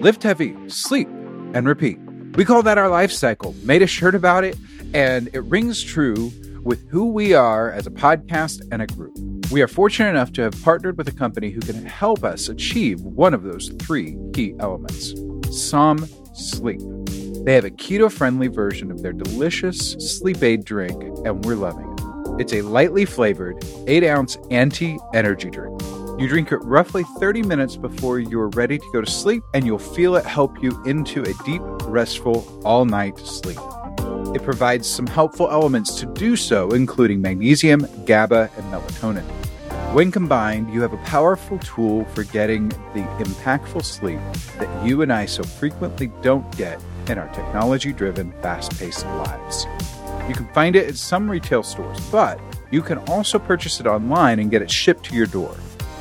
Lift heavy, sleep, and repeat. We call that our life cycle. Made a shirt about it, and it rings true with who we are as a podcast and a group. We are fortunate enough to have partnered with a company who can help us achieve one of those three key elements Som Sleep. They have a keto friendly version of their delicious sleep aid drink, and we're loving it. It's a lightly flavored 8 ounce anti energy drink. You drink it roughly 30 minutes before you're ready to go to sleep, and you'll feel it help you into a deep, restful, all night sleep. It provides some helpful elements to do so, including magnesium, GABA, and melatonin. When combined, you have a powerful tool for getting the impactful sleep that you and I so frequently don't get in our technology driven, fast paced lives. You can find it at some retail stores, but you can also purchase it online and get it shipped to your door.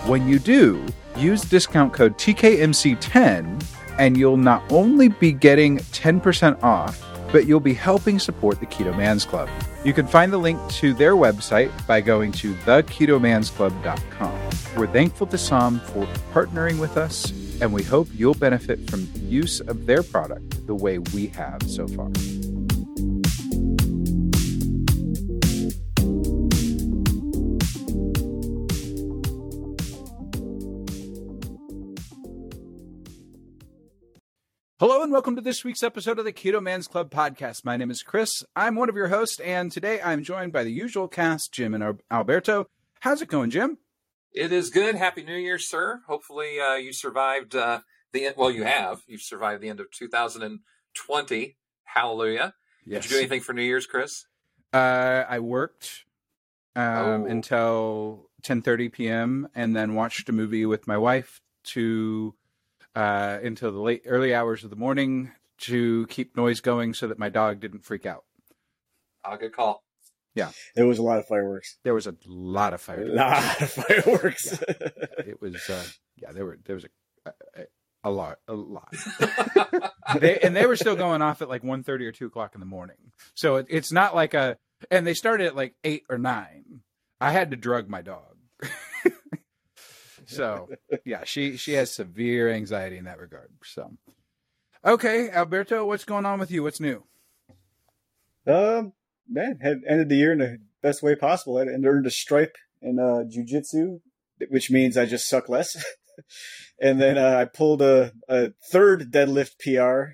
When you do, use discount code TKMC10 and you'll not only be getting 10% off, but you'll be helping support the Keto Man's Club. You can find the link to their website by going to theketomansclub.com. We're thankful to Som for partnering with us, and we hope you'll benefit from the use of their product the way we have so far. And welcome to this week's episode of the Keto Man's Club podcast. My name is Chris. I'm one of your hosts, and today I'm joined by the usual cast, Jim and Alberto. How's it going, Jim? It is good. Happy New Year, sir. Hopefully uh, you survived uh, the end. Well, you have. You've survived the end of 2020. Hallelujah. Yes. Did you do anything for New Year's, Chris? Uh, I worked um, Oh. until 10:30 p.m. and then watched a movie with my wife to uh, until the late early hours of the morning to keep noise going so that my dog didn't freak out. Oh, good call. Yeah. There was a lot of fireworks. There was a lot of A lot of fireworks. It was uh, yeah, there were there was a a, a lot a lot. they, and they were still going off at like 1.30 or 2 o'clock in the morning so it, it's not like a and they started at like 8 or 9 i had to drug my dog so yeah she she has severe anxiety in that regard so okay alberto what's going on with you what's new um, man, had ended the year in the best way possible. I earned a stripe in uh, jujitsu, which means I just suck less. and then uh, I pulled a, a third deadlift PR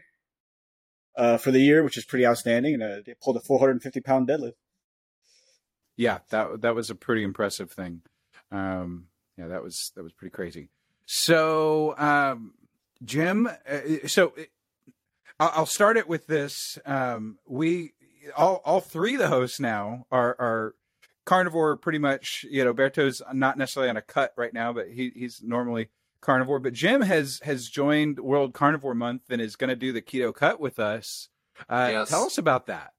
uh, for the year, which is pretty outstanding. And uh, I pulled a 450 pound deadlift. yeah that that was a pretty impressive thing um yeah that was that was pretty crazy so um jim uh, so uh, I'll I'll start it with this. Um, we all all three of the hosts now are are carnivore pretty much. You know, Berto's not necessarily on a cut right now, but he he's normally carnivore. But Jim has has joined World Carnivore Month and is going to do the keto cut with us. Uh, Yes. Tell us about that.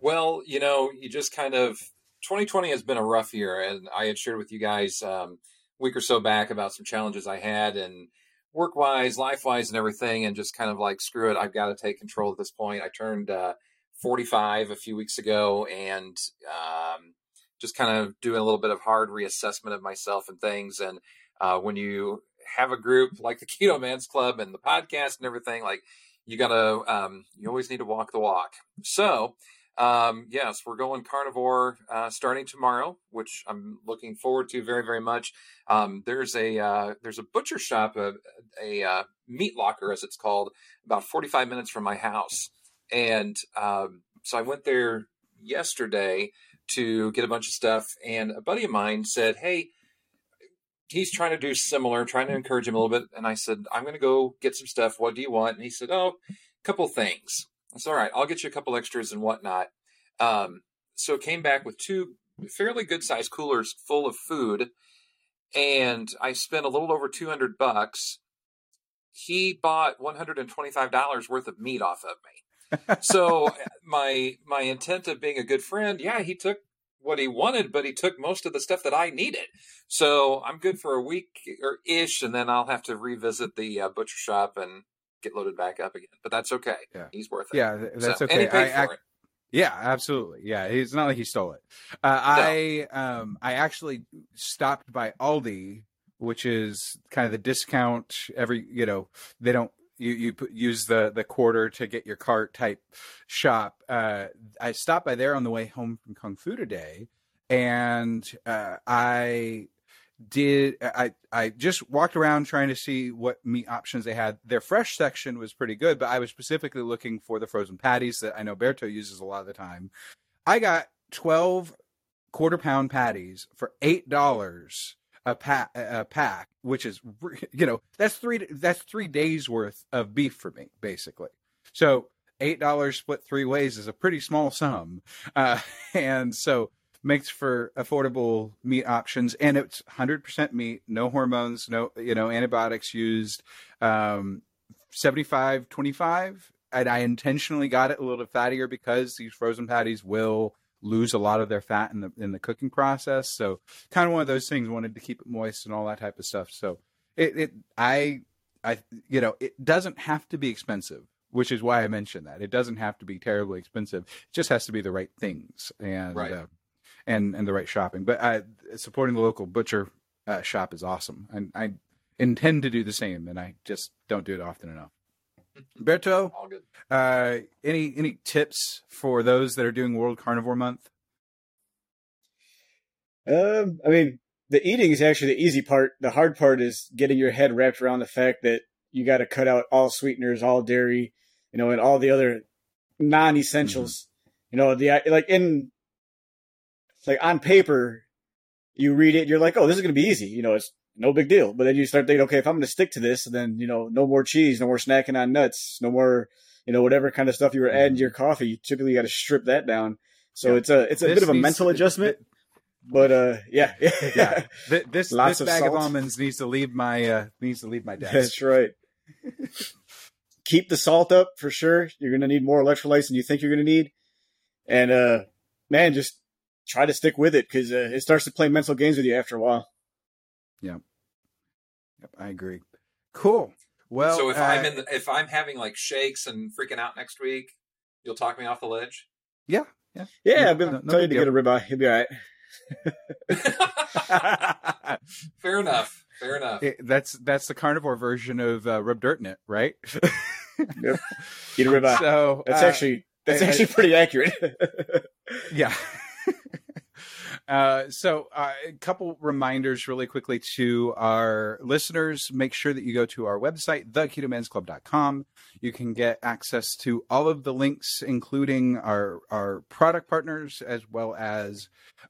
Well, you know, you just kind of 2020 has been a rough year, and I had shared with you guys um, week or so back about some challenges I had, and work wise, life wise, and everything, and just kind of like screw it, I've got to take control at this point. I turned uh, 45 a few weeks ago, and um, just kind of doing a little bit of hard reassessment of myself and things. And uh, when you have a group like the Keto Man's Club and the podcast and everything, like you gotta, um, you always need to walk the walk. So um, yes, we're going carnivore uh, starting tomorrow, which I'm looking forward to very, very much. Um, there's a uh, there's a butcher shop, a, a uh, meat locker as it's called, about 45 minutes from my house, and um, so I went there yesterday to get a bunch of stuff, and a buddy of mine said, "Hey." He's trying to do similar, trying to encourage him a little bit. And I said, I'm going to go get some stuff. What do you want? And he said, Oh, a couple things. I said, all right, I'll get you a couple extras and whatnot. Um, so came back with two fairly good sized coolers full of food. and I spent a little over 200 bucks. He bought $125 worth of meat off of me. so my my intent of being a good friend, yeah, he took what he wanted, but he took most of the stuff that I needed. So I'm good for a week or ish, and then I'll have to revisit the uh, butcher shop and get loaded back up again. But that's okay. Yeah. He's worth it. Yeah, that's So- okay. And he paid I- I-. Yeah, absolutely. Yeah, it's not like he stole it. Uh, I um I actually stopped by Aldi, which is kind of the discount every you know they don't you you put, use the the quarter to get your cart type shop. Uh, I stopped by there on the way home from Kung Fu today, and uh, I did I I just walked around trying to see what meat options they had. Their fresh section was pretty good, but I was specifically looking for the frozen patties that I know Berto uses a lot of the time. I got 12 quarter pound patties for $8 a pack a pack, which is you know, that's 3 that's 3 days worth of beef for me basically. So $8 split 3 ways is a pretty small sum. Uh and so makes for affordable meat options and it's 100% meat no hormones no you know antibiotics used. Um 75 25 and i intentionally got it a little fattier because these frozen patties will lose a lot of their fat in the in the cooking process. So kind of one of those things wanted to keep it moist and all that type of stuff. So it, it i i you know it doesn't have to be expensive which is why i mentioned that. It doesn't have to be terribly expensive. It just has to be the right things. And Right. uh, and and the right shopping. But I, supporting the local butcher uh, shop is awesome, and I intend to do the same, and I just don't do it often enough. Berto, All good. uh, any any tips for those that are doing World Carnivore Month? Um, I mean, the eating is actually the easy part. The hard part is getting your head wrapped around the fact that you got to cut out all sweeteners, all dairy, you know, and all the other non-essentials. You know, the like in like on paper, you read it, you're like, oh, this is gonna be easy. You know, it's no big deal. But then you start thinking, okay, if I'm gonna stick to this, then you know, no more cheese, no more snacking on nuts, no more, you know, whatever kind of stuff you were adding to your coffee. You typically got to strip that down. So Yeah. it's a it's a This bit of a needs- mental adjustment. But uh, yeah, Yeah, Th- this Lots this bag salt. of almonds needs to leave my uh, needs to leave my desk. That's right. Keep the salt up for sure. You're gonna need more electrolytes than you think you're gonna need, and uh, man, just try to stick with it because uh, it starts to play mental games with you after a while. Yep, I agree. Cool. Well, so if uh, I'm in, the, if I'm having like shakes and freaking out next week, you'll talk me off the ledge. yeah, yeah. Yeah, No- I've been no- no tell you big to get a ribeye. You'll be all right. Fair enough. Fair enough. It- that's that's the carnivore version of uh, rub dirt in it, right? yep. Eat a ribeye. So that's uh, actually that's I- I- actually pretty accurate. yeah. Uh, so, uh, a couple reminders really quickly to our listeners. Make sure that you go to our website, theketomansclub.com. You can get access to all of the links, including our, our product partners, as well as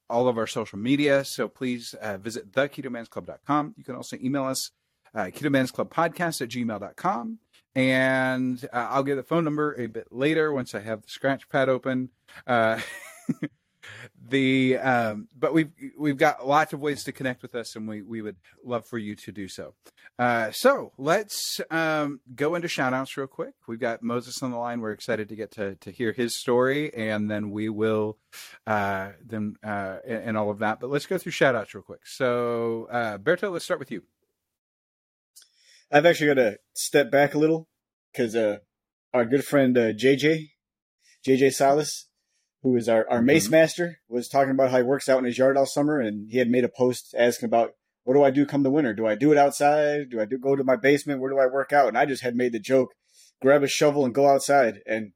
all of our social media. So please uh, visit theketomansclub.com. You can also email us, uh, ketomansclubpodcast at gmail.com. And uh, I'll give the phone number a bit later once I have the scratch pad open. The um, but we've we've got lots of ways to connect with us, and we we would love for you to do so. Uh, so let's um, go into shout outs real quick. We've got Moses on the line. We're excited to get to to hear his story, and then we will uh, then uh, and, and all of that. But let's go through shout outs real quick. So uh, Berto, let's start with you. I've actually got to step back a little because uh, our good friend uh, JJ, JJ Salas, who is our, our mace Mhm. master, was talking about how he works out in his yard all summer, and he had made a post asking about what do I do come the winter? Do I do it outside? Do I do go to my basement? Where do I work out? And I just had made the joke: grab a shovel and go outside. And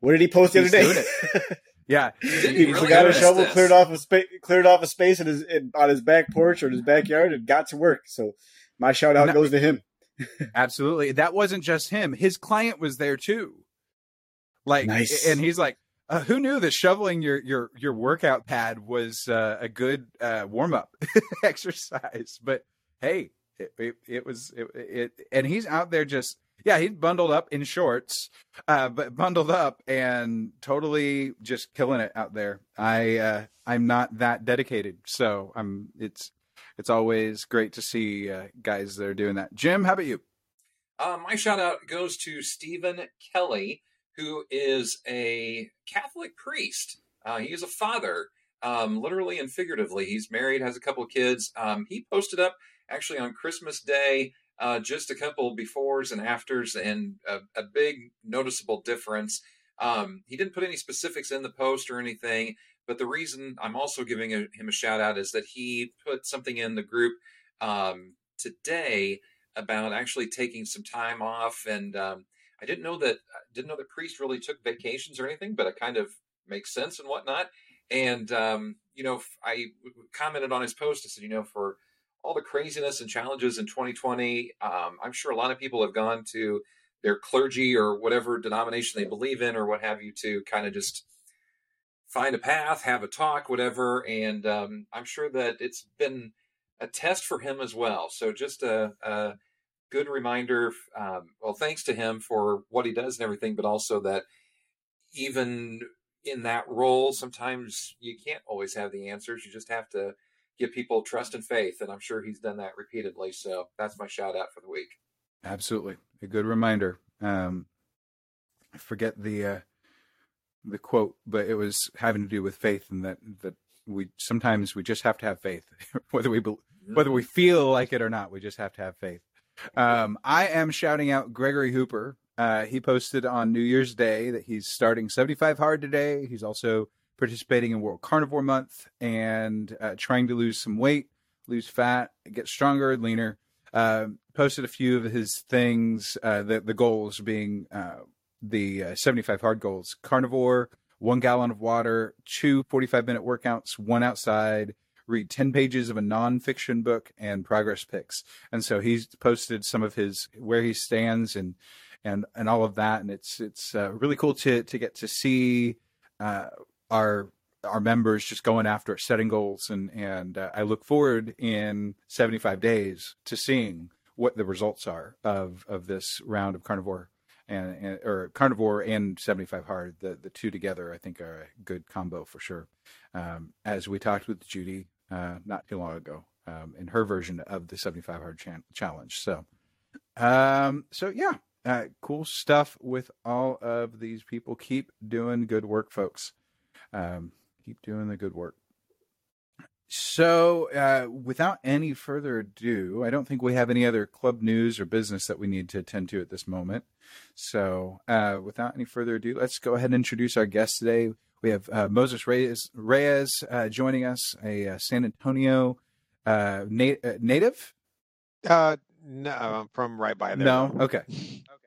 what did he post the He's other day? Yeah, he he really got a shovel, this? cleared off a space, cleared off a space in his in, on his back porch or in his backyard, and got to work. So my shout out No. goes to him. Absolutely. That wasn't just him. His client was there too. Like, Nice. and he's like, uh, "Who knew that shoveling your your your workout pad was uh, a good uh, warm up exercise?" But hey, it, it, it was it, it, and he's out there just yeah, he's bundled up in shorts, uh, but bundled up and totally just killing it out there. I uh, I'm not that dedicated, so I'm it's it's always great to see uh, guys that are doing that. Jim, how about you? My shout out goes to Stephen Kelly, who is a Catholic priest. Uh, he is a father, um, literally and figuratively. He's married, has a couple of kids. Um, he posted up actually on Christmas Day uh, just a couple befores and afters, and a, a big noticeable difference. Um, he didn't put any specifics in the post or anything, but the reason I'm also giving a, him a shout out is that he put something in the group um, today about actually taking some time off, and um, I didn't know that didn't know that Priest really took vacations or anything, but it kind of makes sense and whatnot. And um, you know, I commented on his post. I said, you know, for all the craziness and challenges in 2020, um, I'm sure a lot of people have gone to their clergy or whatever denomination they believe in or what have you to kind of just find a path, have a talk, whatever. And um, I'm sure that it's been a test for him as well. So just a, a good reminder. Um, well, thanks to him for what he does and everything, but also that even in that role, sometimes you can't always have the answers. You just have to give people trust and faith. And I'm sure he's done that repeatedly. So that's my shout out for the week. Absolutely. A good reminder. Um, I forget the, uh, the quote, but it was having to do with faith and that, that we sometimes we just have to have faith, whether we, whether we feel like it or not, we just have to have faith. Um, I am shouting out Gregory Hooper. Uh, he posted on New Year's Day that he's starting 75 hard today. He's also participating in World Carnivore Month and uh, trying to lose some weight, lose fat, get stronger, leaner. Uh, posted a few of his things, uh, the, the goals being uh, the uh, 75 hard goals carnivore, one gallon of water, two 45 minute workouts, one outside, read 10 pages of a nonfiction book and progress pics. And so he's posted some of his where he stands and and and all of that. And it's it's uh, really cool to to get to see uh, our our members just going after it, setting goals, and and uh, I look forward in 75 days to seeing what the results are of of this round of carnivore and, and, or carnivore and 75 hard the the two together i think are a good combo for sure um, as we talked with judy uh, not too long ago um, in her version of the 75 hard challenge. So, um, so yeah, uh, cool stuff with all of these people. Keep doing good work, folks. Um, keep doing the good work. So, uh, without any further ado, I don't think we have any other club news or business that we need to attend to at this moment. So, uh, without any further ado, let's go ahead and introduce our guest today. We have uh, Moses Reyes, Reyes uh, joining us, a uh, San Antonio uh, nat- uh, native. Uh, no, I'm from right by there. No, okay,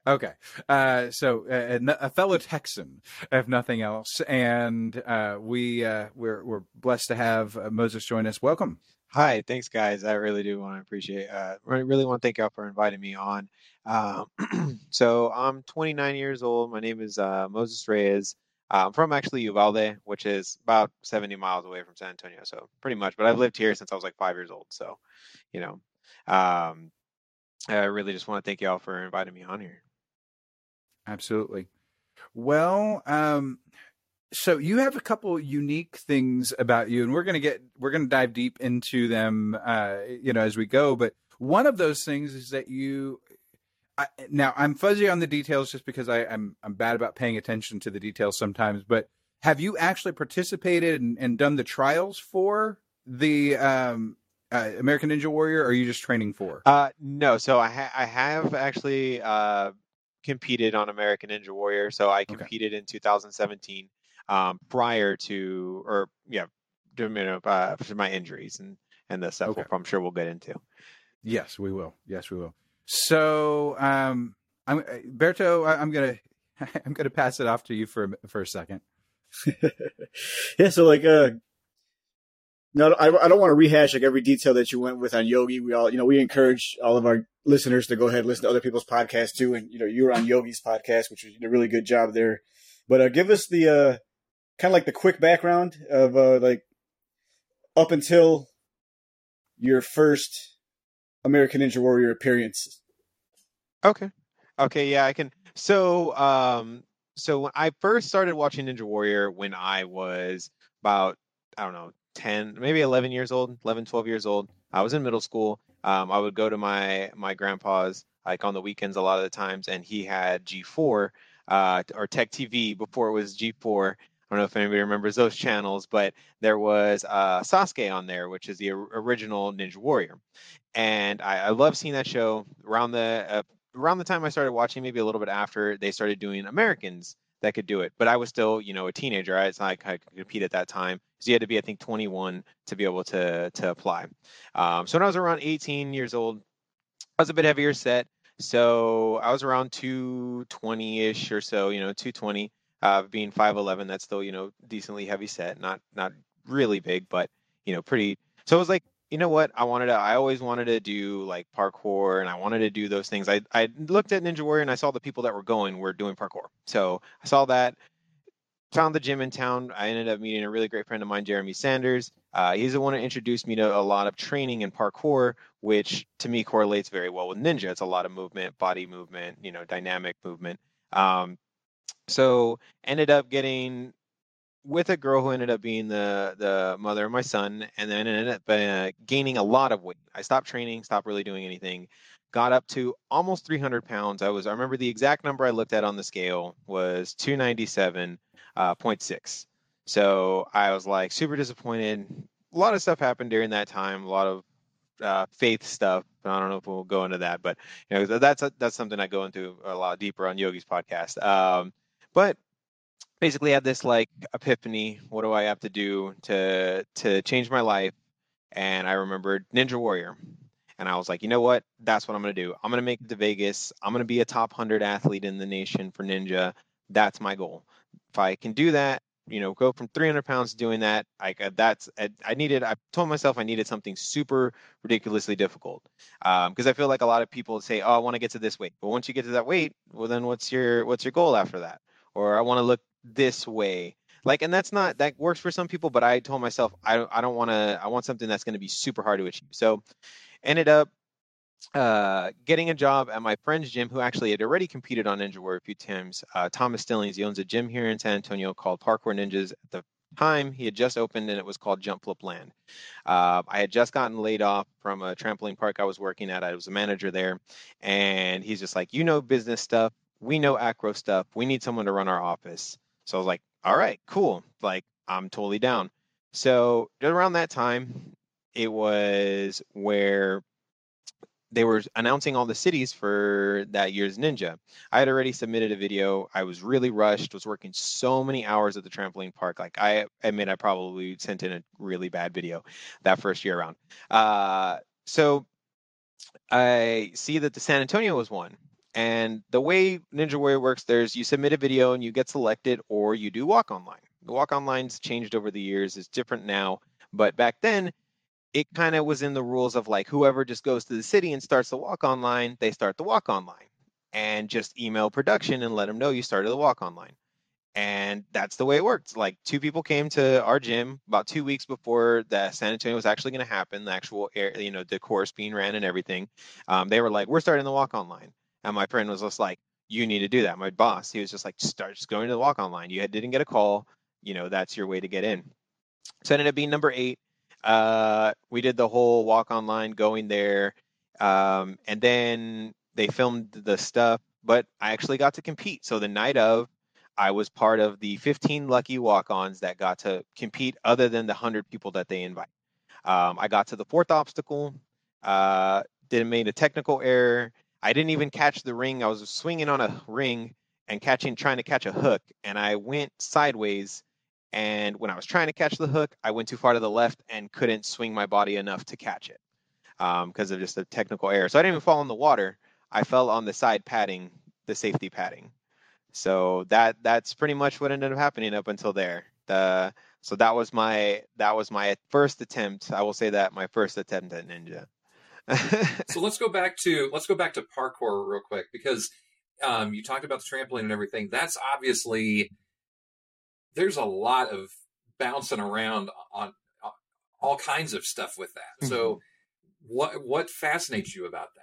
okay. Uh, so a, a fellow Texan, if nothing else, and uh, we uh, we're we're blessed to have uh, Moses join us. Welcome. Hi, thanks, guys. I really do want to appreciate. Uh, really want to thank y'all for inviting me on. Um, so I'm 29 years old. My name is uh, Moses Reyes. I'm from actually Uvalde, which is about 70 miles away from San Antonio. So pretty much, but I've lived here since I was like five years old. So, you know, um, I really just want to thank y'all for inviting me on here. Absolutely. Well, um, so you have a couple unique things about you, and we're gonna get we're gonna dive deep into them, uh, you know, as we go. But one of those things is that you I, now I'm fuzzy on the details just because I, I'm I'm bad about paying attention to the details sometimes. But have you actually participated and, and done the trials for the um, uh, American Ninja Warrior, or are you just training for? Uh, no, so I ha- I have actually uh, competed on American Ninja Warrior. So I competed okay. in 2017 um, prior to, or yeah, you know, uh, for my injuries and and the stuff. Okay. I'm sure we'll get into. Yes, we will. Yes, we will. So, um, I'm uh, Berto. I'm gonna I'm gonna pass it off to you for for a second. yeah. So like, uh, no, I, I don't want to rehash like every detail that you went with on Yogi. We all, you know, we encourage all of our listeners to go ahead and listen to other people's podcasts too. And you know, you were on Yogi's podcast, which was a really good job there. But uh, give us the uh, kind of like the quick background of uh, like up until your first American Ninja Warrior appearance. Okay. Okay, yeah, I can. So, um, so when I first started watching Ninja Warrior when I was about I don't know 10, maybe 11 years old, 11, 12 years old. I was in middle school. Um, I would go to my my grandpa's like on the weekends a lot of the times, and he had G4 uh, or Tech TV before it was G4. I don't know if anybody remembers those channels, but there was uh, Sasuke on there, which is the original Ninja Warrior, and I, I love seeing that show. Around the uh, around the time I started watching, maybe a little bit after, they started doing Americans that could do it. But I was still, you know, a teenager. Right? It's not like I could compete at that time. So you had to be, I think, 21 to be able to to apply. Um, so when I was around 18 years old, I was a bit heavier set. So I was around 220-ish or so, you know, 220. Uh, being 5'11, that's still, you know, decently heavy set. Not not really big, but you know, pretty. So it was like you know what? I wanted to i always wanted to do like parkour and i wanted to do those things. I i looked at ninja warrior and i saw the people that were going were doing parkour. So i saw that found the gym in town. I ended up meeting a really great friend of mine jeremy sanders. Uh, he's the one that introduced me to a lot of training in parkour which to me correlates very well with ninja. It's a lot of movement body movement you know dynamic movement. Um, so ended up getting with a girl who ended up being the the mother of my son, and then ended up uh, gaining a lot of weight. I stopped training, stopped really doing anything, got up to almost 300 pounds. I was I remember the exact number I looked at on the scale was 297.6. Uh, so I was like super disappointed. A lot of stuff happened during that time. A lot of uh, faith stuff. I don't know if we'll go into that, but you know that's that's something I go into a lot deeper on Yogi's podcast. Um, but basically had this like epiphany what do i have to do to to change my life? And i remembered ninja warrior. And i was like you know what? That's what i'm going to do. I'm going to make it to vegas i'm going to be a top 100 athlete in the nation for ninja. That's my goal. If i can do that you know go from 300 pounds doing that i that's i needed i told myself i needed something super ridiculously difficult because um, i feel like a lot of people say oh i want to get to this weight. But once you get to that weight well then what's your what's your goal after that? Or i want to look this way. Like and that's not that works for some people but i told myself i don't i don't want to i want something that's going to be super hard to achieve. So ended up uh, getting a job at my friend's gym who actually had already competed on ninja warrior a few times. Uh, thomas stillings he owns a gym here in san antonio called parkour ninjas at the time. He had just opened and it was called jump flip land. Uh, i had just gotten laid off from a trampoline park i was working at. I was a manager there and he's just like you know business stuff. We know acro stuff. We need someone to run our office so I was like, all right, cool. Like, I'm totally down. So around that time, it was where they were announcing all the cities for that year's Ninja. I had already submitted a video. I was really rushed, was working so many hours at the trampoline park. Like, I admit I probably sent in a really bad video that first year around. Uh, so I see that the San Antonio was one. And the way Ninja Warrior works, there's you submit a video and you get selected, or you do walk online. The walk online's changed over the years; it's different now. But back then, it kind of was in the rules of like whoever just goes to the city and starts the walk online, they start the walk online, and just email production and let them know you started the walk online. And that's the way it worked. Like two people came to our gym about two weeks before the San Antonio was actually going to happen, the actual air, you know, the course being ran and everything. Um, they were like, "We're starting the walk online." And my friend was just like, you need to do that. My boss, he was just like, start just going to the walk online. You didn't get a call. You know, that's your way to get in. So it ended up being number eight. Uh, we did the whole walk online going there. Um, and then they filmed the stuff, but I actually got to compete. So the night of, I was part of the 15 lucky walk ons that got to compete other than the 100 people that they invite. Um, I got to the fourth obstacle, uh, did made a technical error, I didn't even catch the ring. I was swinging on a ring and catching, trying to catch a hook, and I went sideways. And when I was trying to catch the hook, I went too far to the left and couldn't swing my body enough to catch it because um, of just a technical error. So I didn't even fall in the water. I fell on the side padding, the safety padding. So that that's pretty much what ended up happening up until there. The so that was my that was my first attempt. I will say that my first attempt at ninja so let's go back to let's go back to parkour real quick because um, you talked about the trampoline and everything. That's obviously there's a lot of bouncing around on, on all kinds of stuff with that. So mm-hmm. what what fascinates you about that?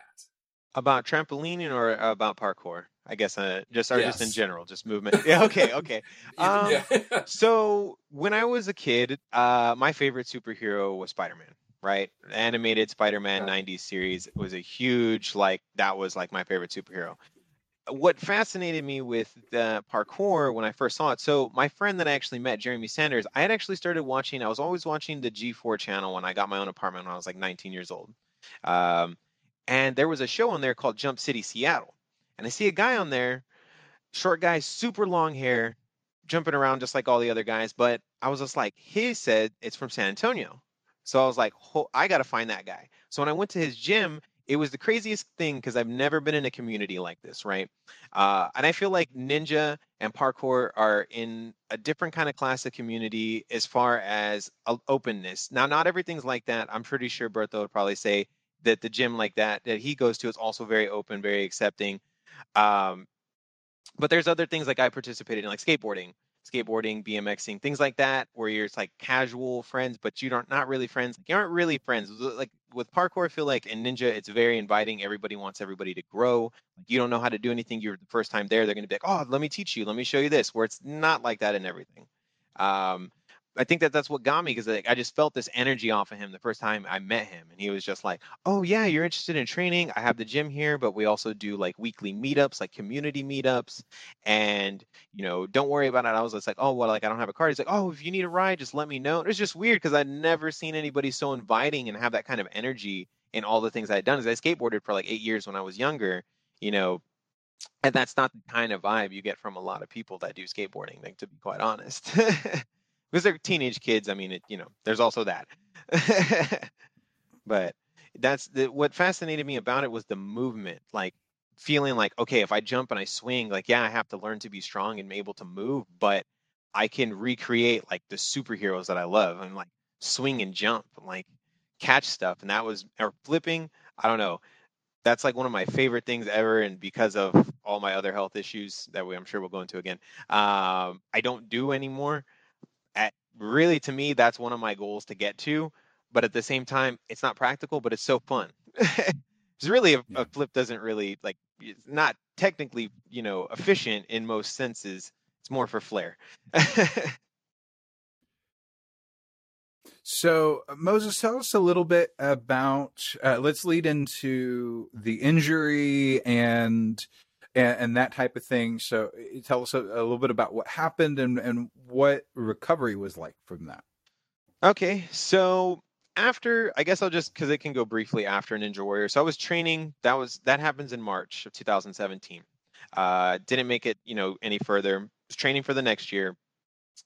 About trampolining or about parkour? I guess uh, just or just in general, just movement. Yeah, okay, okay. Um, yeah. so when I was a kid, uh, my favorite superhero was Spider-Man. Right, animated Spider-Man Yeah. '90s series was a huge like that was like my favorite superhero. What fascinated me with the parkour when I first saw it, so my friend that I actually met, Jeremy Sanders, I had actually started watching. I was always watching the G4 channel when I got my own apartment when I was like 19 years old, um, and there was a show on there called Jump City Seattle, and I see a guy on there, short guy, super long hair, jumping around just like all the other guys. But I was just like, he said it's from San Antonio. So I was like, I got to find that guy. So when I went to his gym, it was the craziest thing because I've never been in a community like this, right? Uh, and I feel like ninja and parkour are in a different kind of class of community as far as openness. Now, not everything's like that. I'm pretty sure Berto would probably say that the gym like that that he goes to is also very open, very accepting. Um, but there's other things like I participated in, like skateboarding, skateboarding, BMXing, things like that, where you're like casual friends, but you don't not really friends. You aren't really friends. Like with parkour, I feel like in ninja, it's very inviting. Everybody wants everybody to grow. Like you don't know how to do anything. You're the first time there. They're going to be like, oh, let me teach you. Let me show you this. Where it's not like that in everything. Um, I think that that's what got me because like, I just felt this energy off of him the first time I met him, and he was just like, "Oh yeah, you're interested in training? I have the gym here, but we also do like weekly meetups, like community meetups, and you know, don't worry about it." I was just like, "Oh well, like I don't have a car." He's like, "Oh, if you need a ride, just let me know." It's just weird because I'd never seen anybody so inviting and have that kind of energy in all the things I had done. Is I skateboarded for like eight years when I was younger, you know, and that's not the kind of vibe you get from a lot of people that do skateboarding. Like to be quite honest. because they're teenage kids. I mean, it, you know, there's also that. but that's the, what fascinated me about it was the movement, like feeling like, okay, if I jump and I swing, like, yeah, I have to learn to be strong and able to move, but I can recreate like the superheroes that I love and like swing and jump and like catch stuff. And that was, or flipping, I don't know. That's like one of my favorite things ever. And because of all my other health issues that we, I'm sure we'll go into again, um, I don't do anymore at really to me that's one of my goals to get to but at the same time it's not practical but it's so fun it's really a, Yeah. a flip doesn't really like it's not technically you know efficient in most senses it's more for flair So, uh, Moses, tell us a little bit about. Uh, let's lead into the injury and, and and that type of thing. So, uh, tell us a, a little bit about what happened and and what recovery was like from that. Okay, so after I guess I'll just because it can go briefly after Ninja Warrior. So I was training. That was that happens in March of 2017. Uh, didn't make it, you know, any further. Was training for the next year.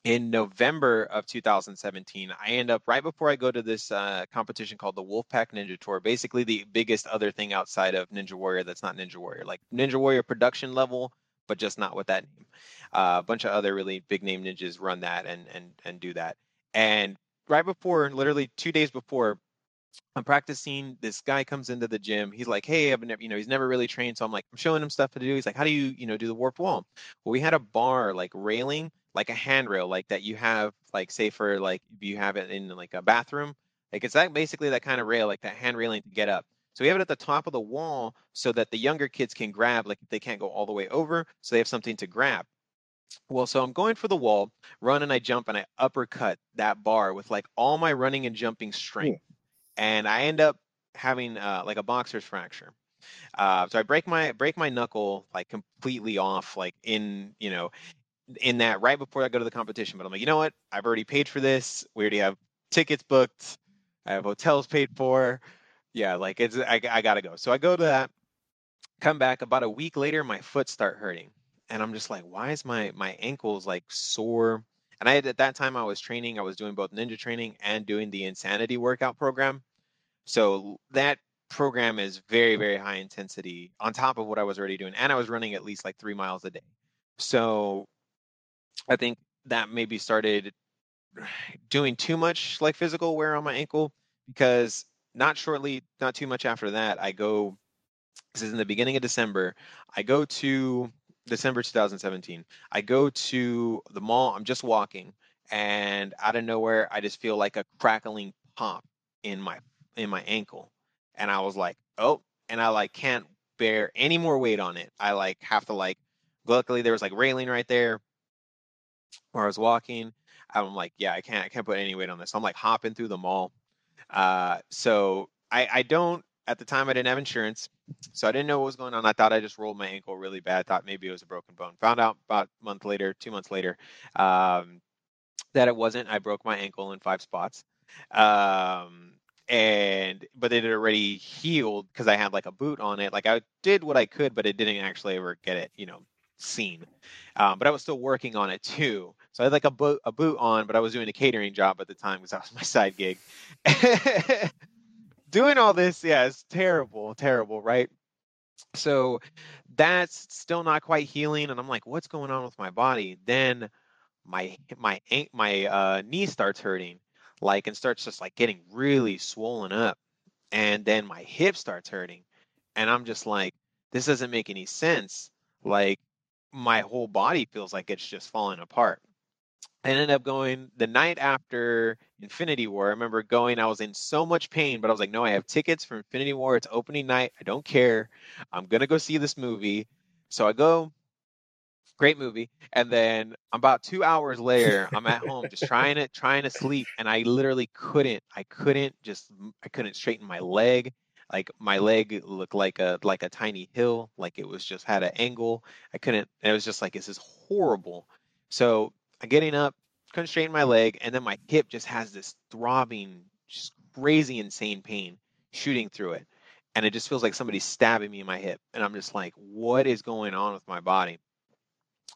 In November of 2017, I end up right before I go to this uh, competition called the Wolfpack Ninja Tour. Basically, the biggest other thing outside of Ninja Warrior that's not Ninja Warrior, like Ninja Warrior production level, but just not with that name. Uh, a bunch of other really big name ninjas run that and and and do that. And right before, literally two days before, I'm practicing. This guy comes into the gym. He's like, "Hey, I've never, you know, he's never really trained." So I'm like, I'm showing him stuff to do. He's like, "How do you, you know, do the warped wall?" Well, we had a bar like railing, like a handrail, like that you have, like say for like if you have it in like a bathroom, like it's that basically that kind of rail, like that hand railing to get up. So we have it at the top of the wall so that the younger kids can grab, like they can't go all the way over, so they have something to grab. Well, so I'm going for the wall, run and I jump and I uppercut that bar with like all my running and jumping strength. And I end up having uh, like a boxer's fracture. Uh, so I break my break my knuckle like completely off, like in you know, in that right before I go to the competition. But I'm like, you know what? I've already paid for this. We already have tickets booked. I have hotels paid for. Yeah, like it's I, I gotta go. So I go to that. Come back about a week later, my foot start hurting, and I'm just like, why is my my ankles like sore? And I had at that time I was training. I was doing both ninja training and doing the insanity workout program. So that program is very very high intensity on top of what I was already doing, and I was running at least like three miles a day. So I think that maybe started doing too much like physical wear on my ankle because not shortly, not too much after that, I go. This is in the beginning of December. I go to December 2017. I go to the mall. I'm just walking, and out of nowhere, I just feel like a crackling pop in my in my ankle, and I was like, oh, and I like can't bear any more weight on it. I like have to like. Luckily, there was like railing right there where I was walking. I'm like, yeah, I can't, I can't put any weight on this. So I'm like hopping through the mall. Uh, so I, I don't. At the time, I didn't have insurance, so I didn't know what was going on. I thought I just rolled my ankle really bad. Thought maybe it was a broken bone. Found out about a month later, two months later, um, that it wasn't. I broke my ankle in five spots. Um, and but it had already healed because I had like a boot on it. Like I did what I could, but it didn't actually ever get it, you know, seen. Um, but I was still working on it too. So I had like a boot a boot on, but I was doing a catering job at the time because that was my side gig. doing all this, yeah, it's terrible, terrible, right? So that's still not quite healing, and I'm like, what's going on with my body? Then my my my uh, knee starts hurting, like, and starts just like getting really swollen up, and then my hip starts hurting, and I'm just like, this doesn't make any sense. Like, my whole body feels like it's just falling apart. I ended up going the night after Infinity War. I remember going, I was in so much pain, but I was like, no, I have tickets for Infinity War. It's opening night. I don't care. I'm going to go see this movie. So I go, great movie. And then about two hours later, I'm at home just trying to, trying to sleep. And I literally couldn't, I couldn't just, I couldn't straighten my leg. Like my leg looked like a, like a tiny hill. Like it was just had an angle. I couldn't, it was just like, this is horrible. So Getting up, couldn't straighten my leg, and then my hip just has this throbbing, just crazy, insane pain shooting through it. And it just feels like somebody's stabbing me in my hip. And I'm just like, what is going on with my body?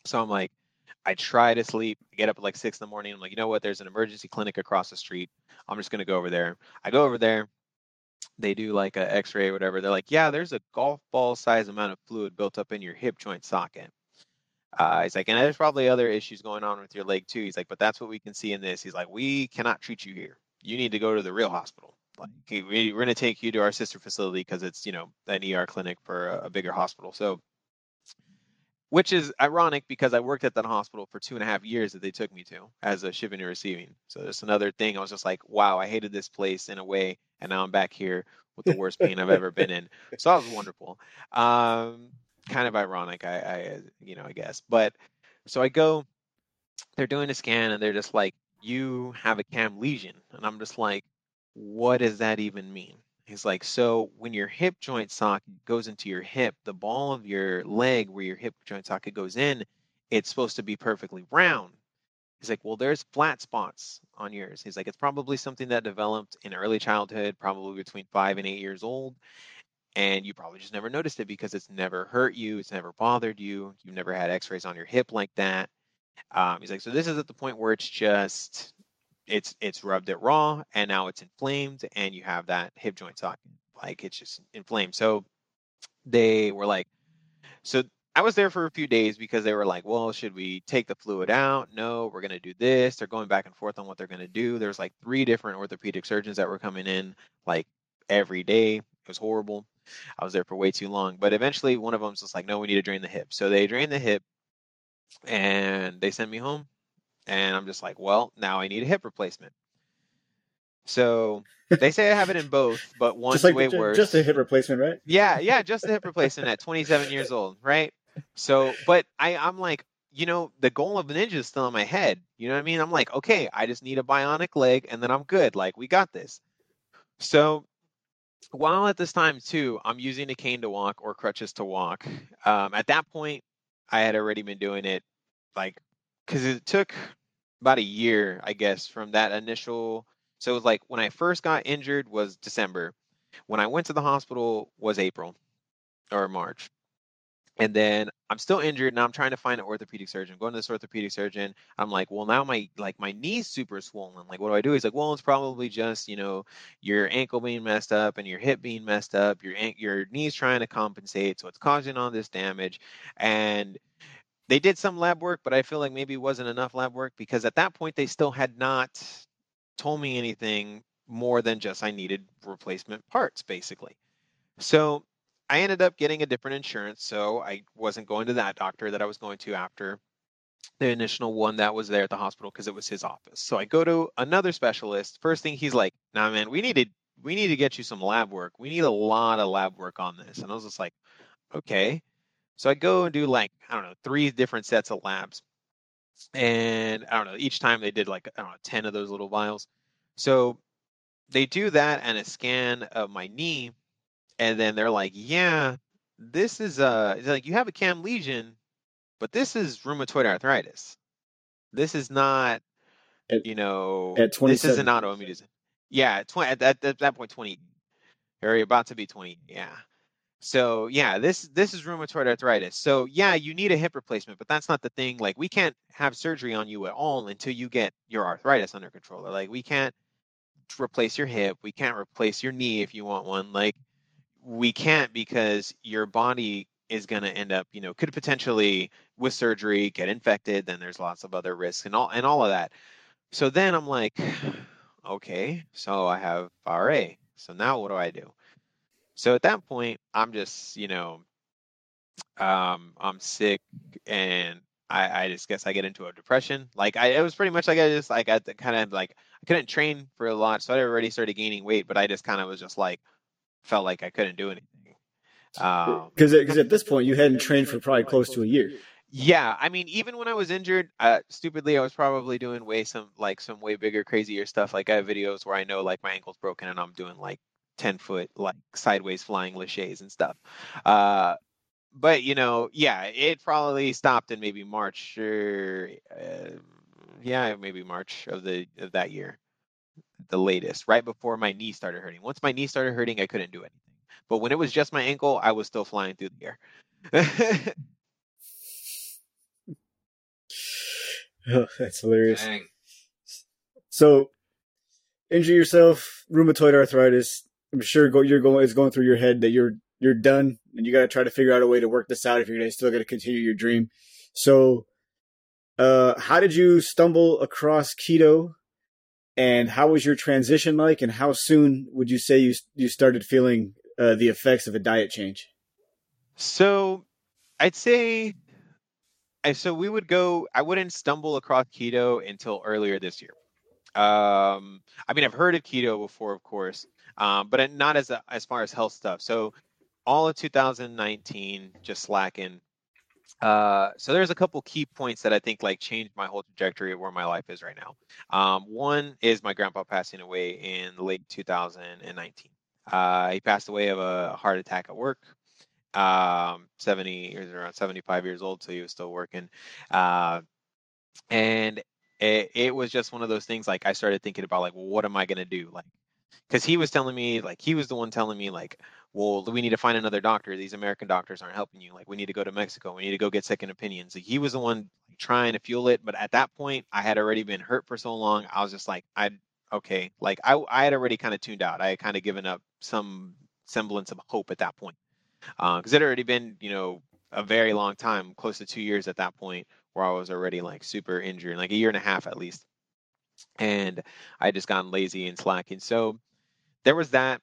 So I'm like, I try to sleep, I get up at like six in the morning. I'm like, you know what? There's an emergency clinic across the street. I'm just going to go over there. I go over there. They do like a x-ray or whatever. They're like, yeah, there's a golf ball size amount of fluid built up in your hip joint socket. Uh, he's like, and there's probably other issues going on with your leg too. He's like, but that's what we can see in this. He's like, we cannot treat you here. You need to go to the real hospital. Like, we, are going to take you to our sister facility because it's, you know, an ER clinic for a, a bigger hospital. So, which is ironic because I worked at that hospital for two and a half years that they took me to as a shipping and receiving. So there's another thing. I was just like, wow, I hated this place in a way, and now I'm back here with the worst pain I've ever been in. So that was wonderful. Um, kind of ironic, I, I uh, you know, I guess. But so I go, they're doing a scan and they're just like, you have a cam lesion. And I'm just like, what does that even mean? He's like, so when your hip joint socket goes into your hip, the ball of your leg where your hip joint socket goes in, it's supposed to be perfectly round. He's like, well, there's flat spots on yours. He's like, it's probably something that developed in early childhood, probably between five and eight years old and you probably just never noticed it because it's never hurt you, it's never bothered you, you've never had X-rays on your hip like that. Um, he's like, so this is at the point where it's just it's it's rubbed it raw, and now it's inflamed, and you have that hip joint socket, like it's just inflamed. So they were like, so I was there for a few days because they were like, well, should we take the fluid out? No, we're going to do this. They're going back and forth on what they're going to do. There's like three different orthopedic surgeons that were coming in like every day. It was horrible. I was there for way too long. But eventually, one of them's just like, no, we need to drain the hip. So they drain the hip, and they send me home. And I'm just like, well, now I need a hip replacement. So they say I have it in both, but one's like, way worse. Just a hip replacement, right? Yeah, yeah, just a hip replacement at 27 years old, right? So, but I, I'm like, you know, the goal of the ninja is still in my head. You know what I mean? I'm like, okay, I just need a bionic leg, and then I'm good. Like, we got this. So while at this time too, I'm using a cane to walk or crutches to walk. Um, at that point, I had already been doing it, like, because it took about a year, I guess, from that initial. So it was like when I first got injured was December. When I went to the hospital was April or March and then I'm still injured and I'm trying to find an orthopedic surgeon. I'm going to this orthopedic surgeon. I'm like, well, now my like my knee's super swollen. Like, what do I do? He's like, well, it's probably just you know your ankle being messed up and your hip being messed up. Your your knee's trying to compensate, so it's causing all this damage. And they did some lab work, but I feel like maybe it wasn't enough lab work because at that point they still had not told me anything more than just I needed replacement parts, basically. So I ended up getting a different insurance, so I wasn't going to that doctor that I was going to after the initial one that was there at the hospital because it was his office. So I go to another specialist. First thing he's like, "Nah, man, we need to we need to get you some lab work. We need a lot of lab work on this." And I was just like, okay. So I go and do like, I don't know, three different sets of labs. And I don't know, each time they did like, I don't know, 10 of those little vials. So they do that and a scan of my knee. And then they're like, yeah, this is uh like you have a cam lesion, but this is rheumatoid arthritis. This is not, At- you know, at this is an 27. autoimmune disease. Yeah, 20 at that, at that point 20 or about to be 20. Yeah. So yeah, this this is rheumatoid arthritis. So yeah, you need a hip replacement, but that's not the thing. Like we can't have surgery on you at all until you get your arthritis under control. Like we can't replace your hip, we can't replace your knee if you want one. Like we can't because your body is going to end up, you know, could potentially with surgery get infected. Then there's lots of other risks and all and all of that. So then I'm like, okay, so I have RA. So now what do I do? So at that point, I'm just, you know, um, I'm sick and I, I just guess I get into a depression. Like I, it was pretty much like I just like I kind of like I couldn't train for a lot, so I already started gaining weight, but I just kind of was just like felt like I couldn't do anything. Um, Because because at this point you hadn't trained for probably close to a year. yeah, I mean, even when I was injured, uh, stupidly, I was probably doing way some like some way bigger, crazier stuff. Like I have videos where I know like my ankle's broken and I'm doing like ten foot like sideways flying laches and stuff. Uh, but you know, yeah, it probably stopped in maybe March or uh, yeah, maybe March of the of that year, the latest, right before my knee started hurting. Once my knee started hurting, I couldn't do anything. But when it was just my ankle, I was still flying through the air. Oh, that's hilarious. Dang. So, injure yourself, rheumatoid arthritis. I'm sure go, you're going. It's going through your head that you're you're done, and you got to try to figure out a way to work this out if you're gonna still going to continue your dream. So, uh, how did you stumble across keto, and how was your transition like, and how soon would you say you you started feeling uh, the effects of a diet change? So I'd say I so we would go I wouldn't stumble across keto until earlier this year. Um I mean I've heard of keto before of course. Um but not as a, as far as health stuff. So all of 2019 just slacking. Uh so there's a couple key points that I think like changed my whole trajectory of where my life is right now. Um one is my grandpa passing away in late 2019. Uh he passed away of a heart attack at work um 70 he was around 75 years old so he was still working uh and it, it was just one of those things like i started thinking about like well what am i to do like because he was telling me like he was the one telling me like well we need to find another doctor. These american doctors aren't helping you. Like we need to go to mexico. We need to go get second opinions. Like, he was the one trying to fuel it but at that point i had already been hurt for so long i was just like i okay. Like i i had already kind of tuned out. I had kind of given up some semblance of hope at that point uh, because it had already been you know a very long time close to two years at that point where i was already like super injured like a year and a half at least and i just gotten lazy and slacking. So there was that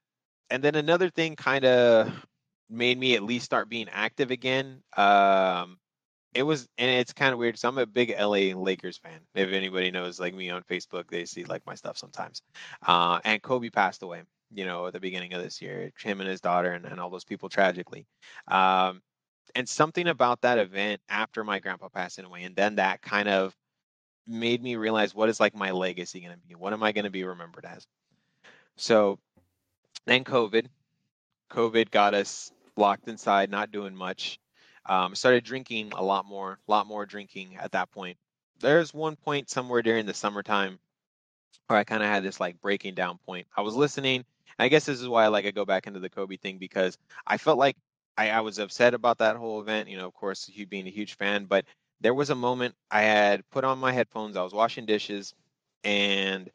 and then another thing kind of made me at least start being active again um it was and it's kind of weird so i'm a big la lakers fan if anybody knows like me on facebook they see like my stuff sometimes uh and kobe passed away you know at the beginning of this year him and his daughter and, and all those people tragically um and something about that event after my grandpa passing away and then that kind of made me realize what is like my legacy going to be? What am i going to be remembered as? So then covid. Covid got us locked inside not doing much. Um, started drinking a lot more a lot more drinking at that point. There's one point somewhere during the summertime where i kind of had this like breaking down point. I was listening. I guess this is why I like i go back into the kobe thing because i felt like I, I was upset about that whole event you know of course you being a huge fan but there was a moment i had put on my headphones i was washing dishes and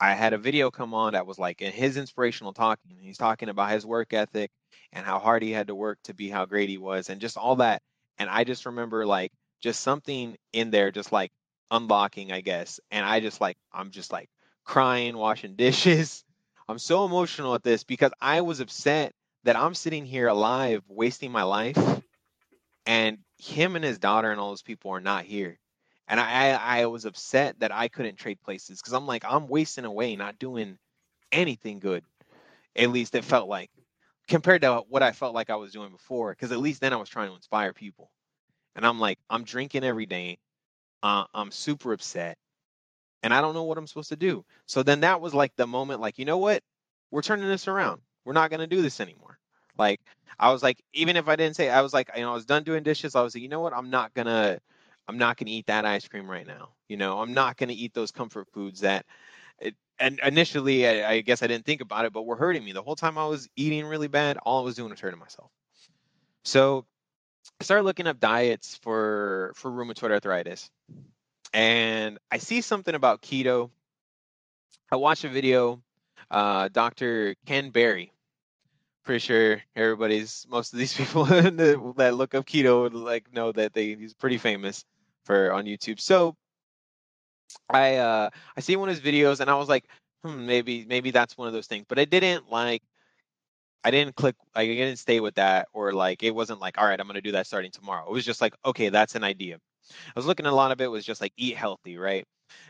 I had a video come on that was like in his inspirational talking. He's talking about his work ethic and how hard he had to work to be how great he was and just all that. And I just remember like just something in there just like unlocking, I guess. And I just like I'm just like crying, washing dishes. I'm so emotional at this because I was upset that I'm sitting here alive, wasting my life, and him and his daughter and all those people are not here and I, I I was upset that I couldn't trade places because I'm like I'm wasting away, not doing anything good. At least it felt like. compared to what I felt like I was doing before. Because at least then I was trying to inspire people, and I'm like, I'm drinking every day. Uh, I'm super upset, and I don't know what I'm supposed to do. So then that was like the moment, like you know what, we're turning this around. We're not gonna do this anymore. Like I was like, even if I didn't say, I was like, you know, I was done doing dishes. I was like, you know what, I'm not gonna, I'm not gonna eat that ice cream right now. You know, I'm not gonna eat those comfort foods that it, and initially, I, I, guess I didn't think about it, but were hurting me the whole time I was eating really bad. All I was doing was hurting myself. So I started looking up diets for for rheumatoid arthritis, and I see something about keto. I watched a video. Uh, Dr. Ken Berry. Pretty sure everybody's most of these people that look up keto would like know that they he's pretty famous for on YouTube. So I uh I see one of his videos and I was like, hmm, maybe maybe that's one of those things. But I didn't like I didn't click I didn't stay with that or like it wasn't like, all right, I'm gonna do that starting tomorrow. It was just like, okay, that's an idea. I was looking at a lot of it was just like eat healthy, right?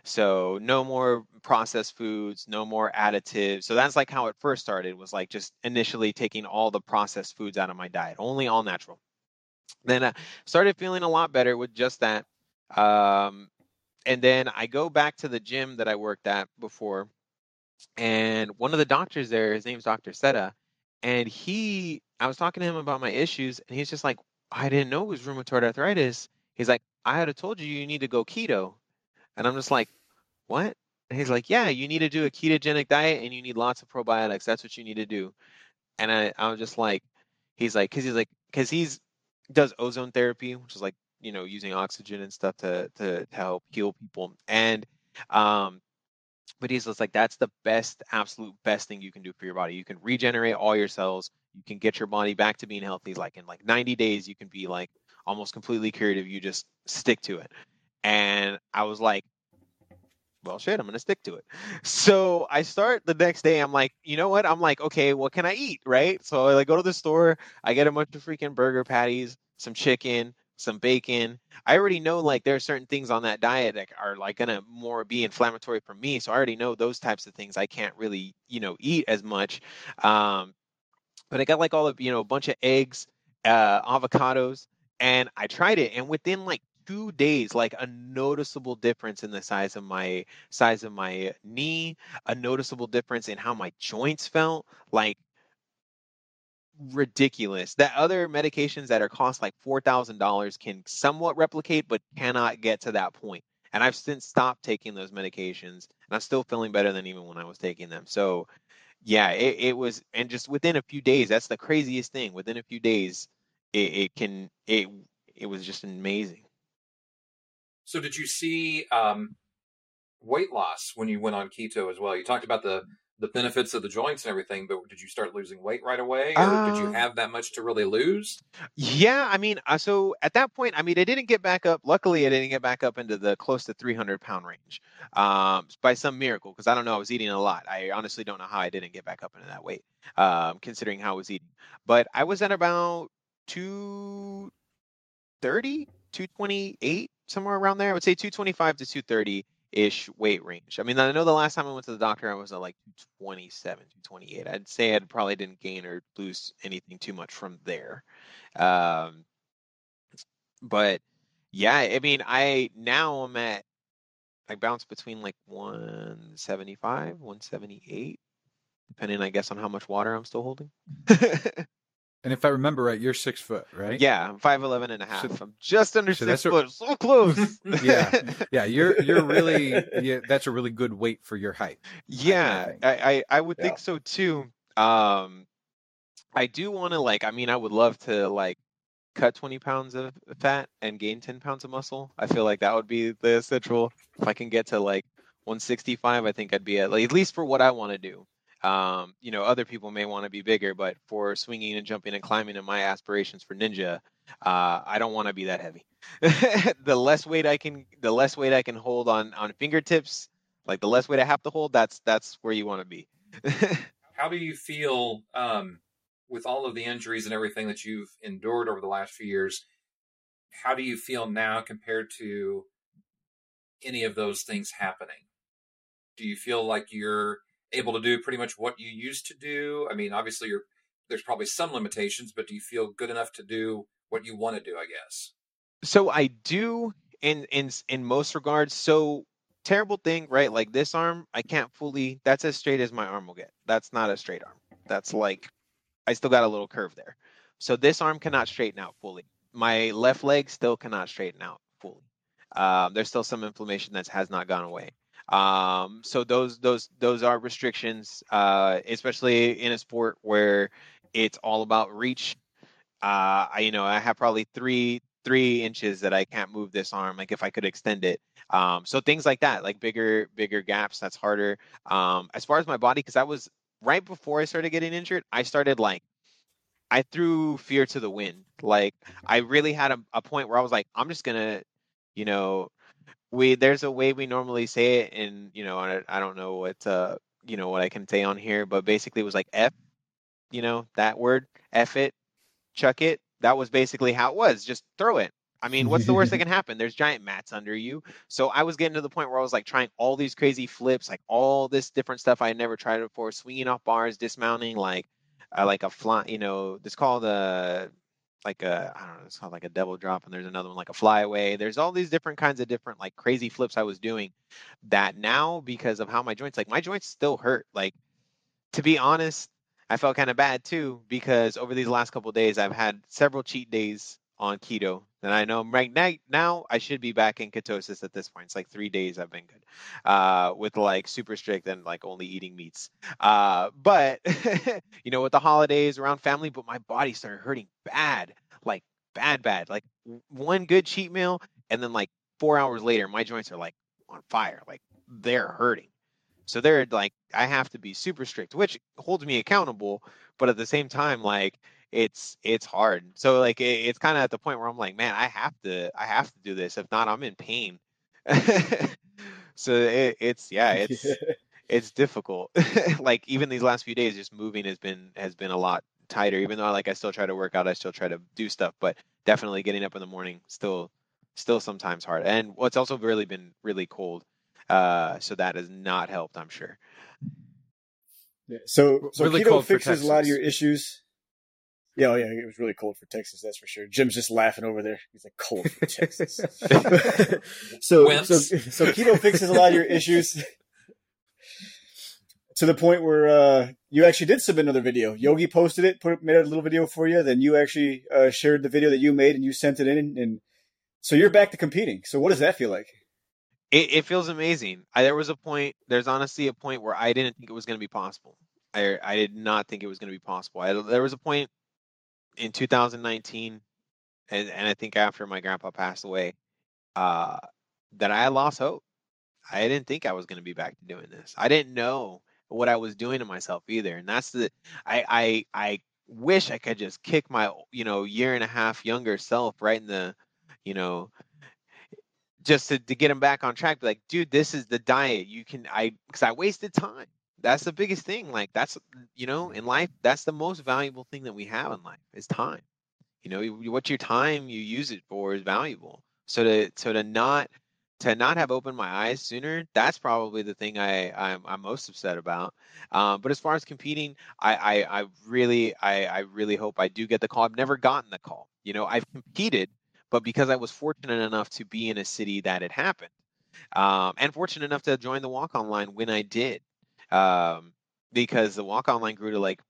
So no more processed foods, no more additives. So that's like how it first started was like just initially taking all the processed foods out of my diet, only all natural. Then I started feeling a lot better with just that. Um, and then I go back to the gym that I worked at before, and one of the doctors there, his name's Dr. Seta, and he, I was talking to him about my issues, and he's just like, I didn't know it was rheumatoid arthritis. He's like, I had told you you need to go keto, and I'm just like, what? And he's like, yeah, you need to do a ketogenic diet, and you need lots of probiotics. That's what you need to do. And I, I was just like, he's like, because he's like, because he's does ozone therapy, which is like you know using oxygen and stuff to to, to help heal people and um but he's just like that's the best absolute best thing you can do for your body you can regenerate all your cells you can get your body back to being healthy like in like 90 days you can be like almost completely if you just stick to it and i was like well shit i'm gonna stick to it so i start the next day i'm like you know what i'm like okay what can i eat right so i like go to the store i get a bunch of freaking burger patties some chicken some bacon. I already know like there are certain things on that diet that are like gonna more be inflammatory for me. So I already know those types of things I can't really, you know, eat as much. Um, but I got like all of, you know, a bunch of eggs, uh, avocados, and I tried it. And within like two days, like a noticeable difference in the size of my size of my knee, a noticeable difference in how my joints felt. Like ridiculous that other medications that are cost like $4000 can somewhat replicate but cannot get to that point and i've since stopped taking those medications and i'm still feeling better than even when i was taking them so yeah it, it was and just within a few days that's the craziest thing within a few days it, it can it it was just amazing so did you see um weight loss when you went on keto as well you talked about the the benefits of the joints and everything, but did you start losing weight right away, or um, did you um have that much to really lose? Yeah, I mean, uh, so at that point, I mean, I didn't get back up. Luckily, I didn't get back up into the close to 300 pound range um, by some miracle, because I don't know, I was eating a lot. I honestly don't know how I didn't get back up into that weight, um, considering how I was eating. But I was at about 230, 228, somewhere around there. I would say 225 to 230 ish weight range. I mean, I know the last time I went to the doctor, I was at like 227, 228. I'd say I probably didn't gain or lose anything too much from there. Um, but yeah, I mean, I now I'm at, I bounce between like 175, 178, depending, I guess, on how much water I'm still holding. And if I remember right, you're six foot, right? Yeah, I'm five eleven and a half. So, I'm just under so six foot. A, so close. yeah, yeah. You're you're really yeah. That's a really good weight for your height. Yeah, I I, I, I, would yeah. think so too. Um, I do want to like. I mean, I would love to like cut 20 pounds of fat and gain 10 pounds of muscle. I feel like that would be the essential. If I can get to like 165, I think I'd be at like, at least for what I want to do. Um, you know, other people may want to be bigger, but for swinging and jumping and climbing and my aspirations for ninja, uh, I don't want to be that heavy. the less weight I can, the less weight I can hold on on fingertips, like the less weight I have to hold. That's that's where you want to be. How do you feel um, with all of the injuries and everything that you've endured over the last few years? How do you feel now compared to any of those things happening? Do you feel like you're able to do pretty much what you used to do? I mean, obviously you're there's probably some limitations, but do you feel good enough to do what you want to do? I guess. So I do in in in most regards. So terrible thing, right? Like this arm, I can't fully. That's as straight as my arm will get. That's not a straight arm. That's like I still got a little curve there. So this arm cannot straighten out fully. My left leg still cannot straighten out fully. Um, there's still some inflammation that has not gone away. Um, so those those those are restrictions, uh, especially in a sport where it's all about reach. Uh, I, you know, I have probably three three inches that I can't move this arm. Like if I could extend it. Um, so things like that, like bigger bigger gaps, that's harder. Um, as far as my body, because I was right before I started getting injured, I started like I threw fear to the wind. Like I really had a, a point where I was like, I'm just gonna, you know, we there's a way we normally say it, and you know, I, I don't know what uh, you know what I can say on here, but basically it was like F, you know, that word, F it, chuck it. That was basically how it was. Just throw it. I mean, what's the worst that can happen? There's giant mats under you. So I was getting to the point where I was like trying all these crazy flips, like all this different stuff I had never tried before, swinging off bars, dismounting, like uh, like a fly. You know, it's called a like a I don't know, it's called like a double drop, and there's another one like a flyaway. There's all these different kinds of different like crazy flips I was doing. That now because of how my joints, like my joints still hurt. Like to be honest, I felt kind of bad too because over these last couple days I've had several cheat days on keto. And I know right now, now I should be back in ketosis at this point. It's like three days I've been good uh, with like super strict and like only eating meats. Uh, but, you know, with the holidays around family, but my body started hurting bad, like bad, bad. Like one good cheat meal. And then like four hours later, my joints are like on fire. Like they're hurting. So they're like, I have to be super strict, which holds me accountable. But at the same time, like, it's it's hard. So like it, it's kind of at the point where I'm like, man, I have to I have to do this. If not, I'm in pain. so it, it's yeah, it's it's difficult. like even these last few days, just moving has been has been a lot tighter. Even though like I still try to work out, I still try to do stuff, but definitely getting up in the morning still still sometimes hard. And what's also really been really cold, uh, so that has not helped. I'm sure. Yeah. So so really keto fixes a lot of your issues yeah, oh yeah, it was really cold for Texas, that's for sure. Jim's just laughing over there. He's like, cold for Texas. so, so, so keto fixes a lot of your issues to the point where uh, you actually did submit another video. Yogi posted it, put made a little video for you. Then you actually uh, shared the video that you made and you sent it in, and, and so you're back to competing. So what does that feel like? It, it feels amazing. I, there was a point. There's honestly a point where I didn't think it was going to be possible. I I did not think it was going to be possible. I, there was a point in 2019, and, and I think after my grandpa passed away, uh, that I lost hope. I didn't think I was going to be back to doing this. I didn't know what I was doing to myself either, and that's the I I I wish I could just kick my you know year and a half younger self right in the you know just to, to get him back on track. Like, dude, this is the diet you can. I because I wasted time that's the biggest thing. Like that's you know in life that's the most valuable thing that we have in life is time. You know what your time you use it for is valuable. So to so to not to not have opened my eyes sooner, that's probably the thing I I'm, I'm most upset about. Um, but as far as competing, I I, I really I, I really hope I do get the call. I've never gotten the call. You know I've competed, but because I was fortunate enough to be in a city that it happened, um, and fortunate enough to join the walk on line when I did, um, because the walk on line grew to like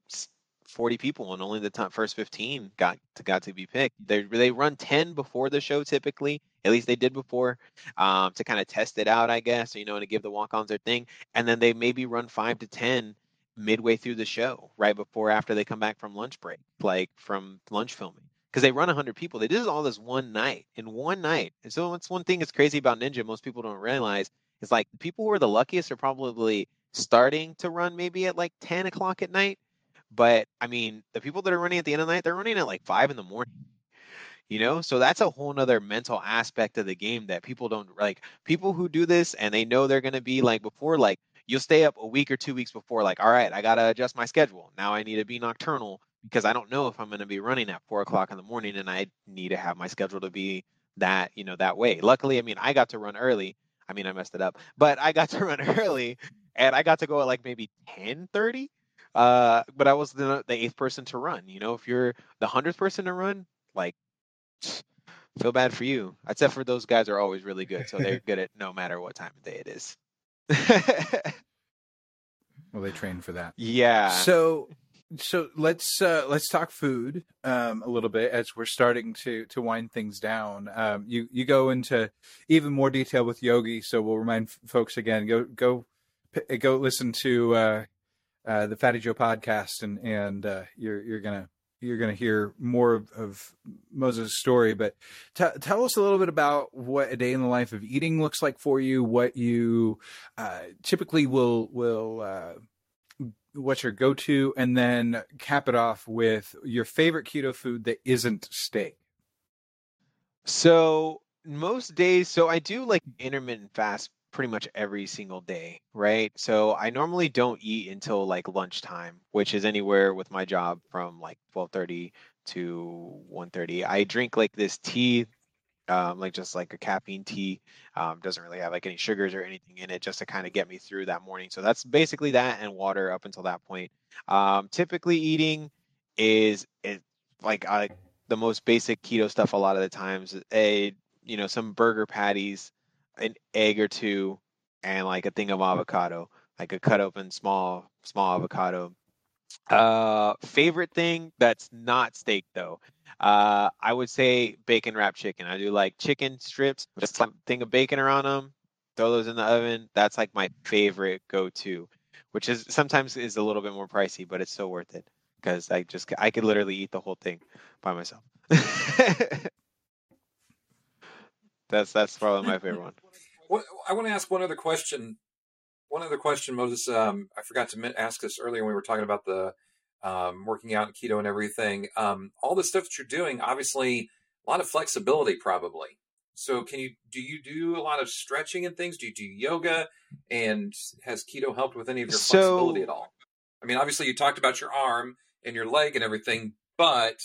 40 people and only the top first 15 got to, got to be picked. They they run 10 before the show typically, at least they did before, um, to kind of test it out, I guess, you know, to give the walk-ons their thing, and then they maybe run five to 10 midway through the show, right before after they come back from lunch break, like from lunch filming. Because they run 100 people. They did all this one night, in one night. And so that's one thing that's crazy about Ninja, most people don't realize, is like people who are the luckiest are probably starting to run maybe at like 10 o'clock at night. But I mean, the people that are running at the end of the night, they're running at like five in the morning. You know, so that's a whole nother mental aspect of the game that people don't like. People who do this and they know they're going to be like before, like you'll stay up a week or two weeks before, like, all right, I got to adjust my schedule. Now I need to be nocturnal because I don't know if I'm going to be running at four o'clock in the morning and I need to have my schedule to be that, you know, that way. Luckily, I mean, I got to run early. I mean, I messed it up, but I got to run early and I got to go at like maybe 10:30. Uh, but I was the the eighth person to run. You know, if you're the hundredth person to run, like feel bad for you. Except for those guys are always really good, so they're good at no matter what time of day it is. Well, they train for that. yeah. So, so let's uh, let's talk food um, a little bit as we're starting to to wind things down. Um, you you go into even more detail with Yogi, so we'll remind f- folks again go go go listen to uh, uh, the Fatty Joe podcast, and and uh, you're you're gonna you're gonna hear more of, of Moses' story. But t- tell us a little bit about what a day in the life of eating looks like for you. What you uh, typically will will uh, what's your go-to and then cap it off with your favorite keto food that isn't steak So most days, so I do like intermittent fast pretty much every single day, right? So I normally don't eat until like lunchtime, which is anywhere with my job from like 12:30 to 1:30. I drink like this tea, um, like just like a caffeine tea. Um, doesn't really have like any sugars or anything in it, just to kind of get me through that morning. So that's basically that and water up until that point. Um, typically eating is like I the most basic keto stuff a lot of the times. A you know some burger patties, an egg or two, and like a thing of avocado, like a cut open small small avocado. Uh, favorite thing that's not steak though. Uh, I would say bacon wrapped chicken. I do like chicken strips, just a thing of bacon around them. Throw those in the oven. That's like my favorite go-to, which is sometimes is a little bit more pricey, but it's still worth it because I just I could literally eat the whole thing by myself. that's that's probably my favorite one. What, I want to ask one other question. One other question, Moses. Um, I forgot to ask this earlier when we were talking about the um, working out and keto and everything. Um, all the stuff that you're doing, obviously, a lot of flexibility, probably. So, can you do you do a lot of stretching and things? Do you do yoga? And has keto helped with any of your So- flexibility at all? I mean, obviously, you talked about your arm and your leg and everything, but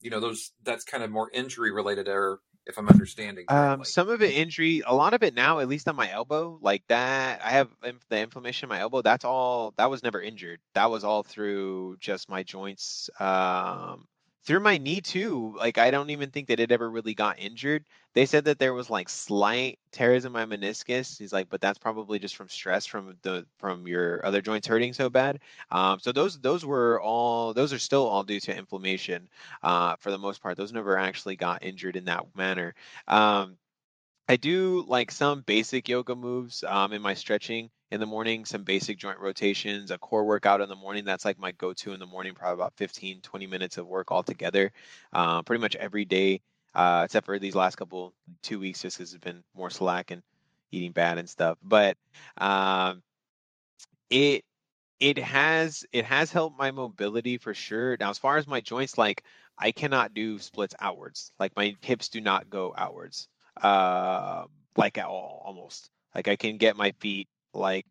you know, those that's kind of more injury related, or if I'm understanding. Um, some of it injury, a lot of it now, at least on my elbow, like that. I have the inflammation in my elbow. That's all. That was never injured. That was all through just my joints. Um, through my knee too. Like I don't even think that it ever really got injured. They said that there was like slight tears in my meniscus. He's like, but that's probably just from stress from the from your other joints hurting so bad. Um, so those those were all those are still all due to inflammation. Uh, for the most part, those never actually got injured in that manner. Um, I do like some basic yoga moves um, in my stretching in the morning, some basic joint rotations, a core workout in the morning. That's like my go to in the morning, probably about 15, 20 minutes of work altogether. Uh, pretty much every day, uh, except for these last couple, two weeks, just because it's been more slack and eating bad and stuff. But um, it it has it has helped my mobility for sure. Now, as far as my joints, like I cannot do splits outwards. Like my hips do not go outwards uh, like at all almost. Like i can get my feet like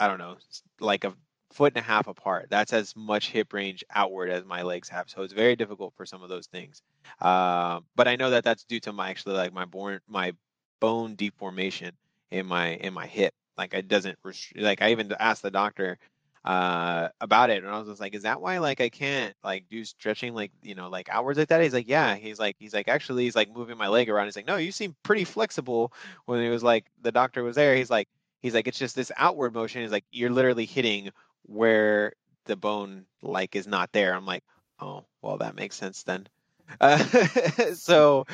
i don't know like a foot and a half apart. That's as much hip range outward as my legs have so it's very difficult for some of those things. Um, but i know that that's due to my actually like my born my bone deformation in my in my hip. Like it doesn't rest- like i even asked the doctor uh about it and I was just like is that why like I can't like do stretching like you know like outwards like that? He's like yeah. He's like he's like actually he's like moving my leg around he's like no you seem pretty flexible. When he was like the doctor was there he's like he's like it's just this outward motion he's like you're literally hitting where the bone like is not there. I'm like oh well that makes sense then. Uh, so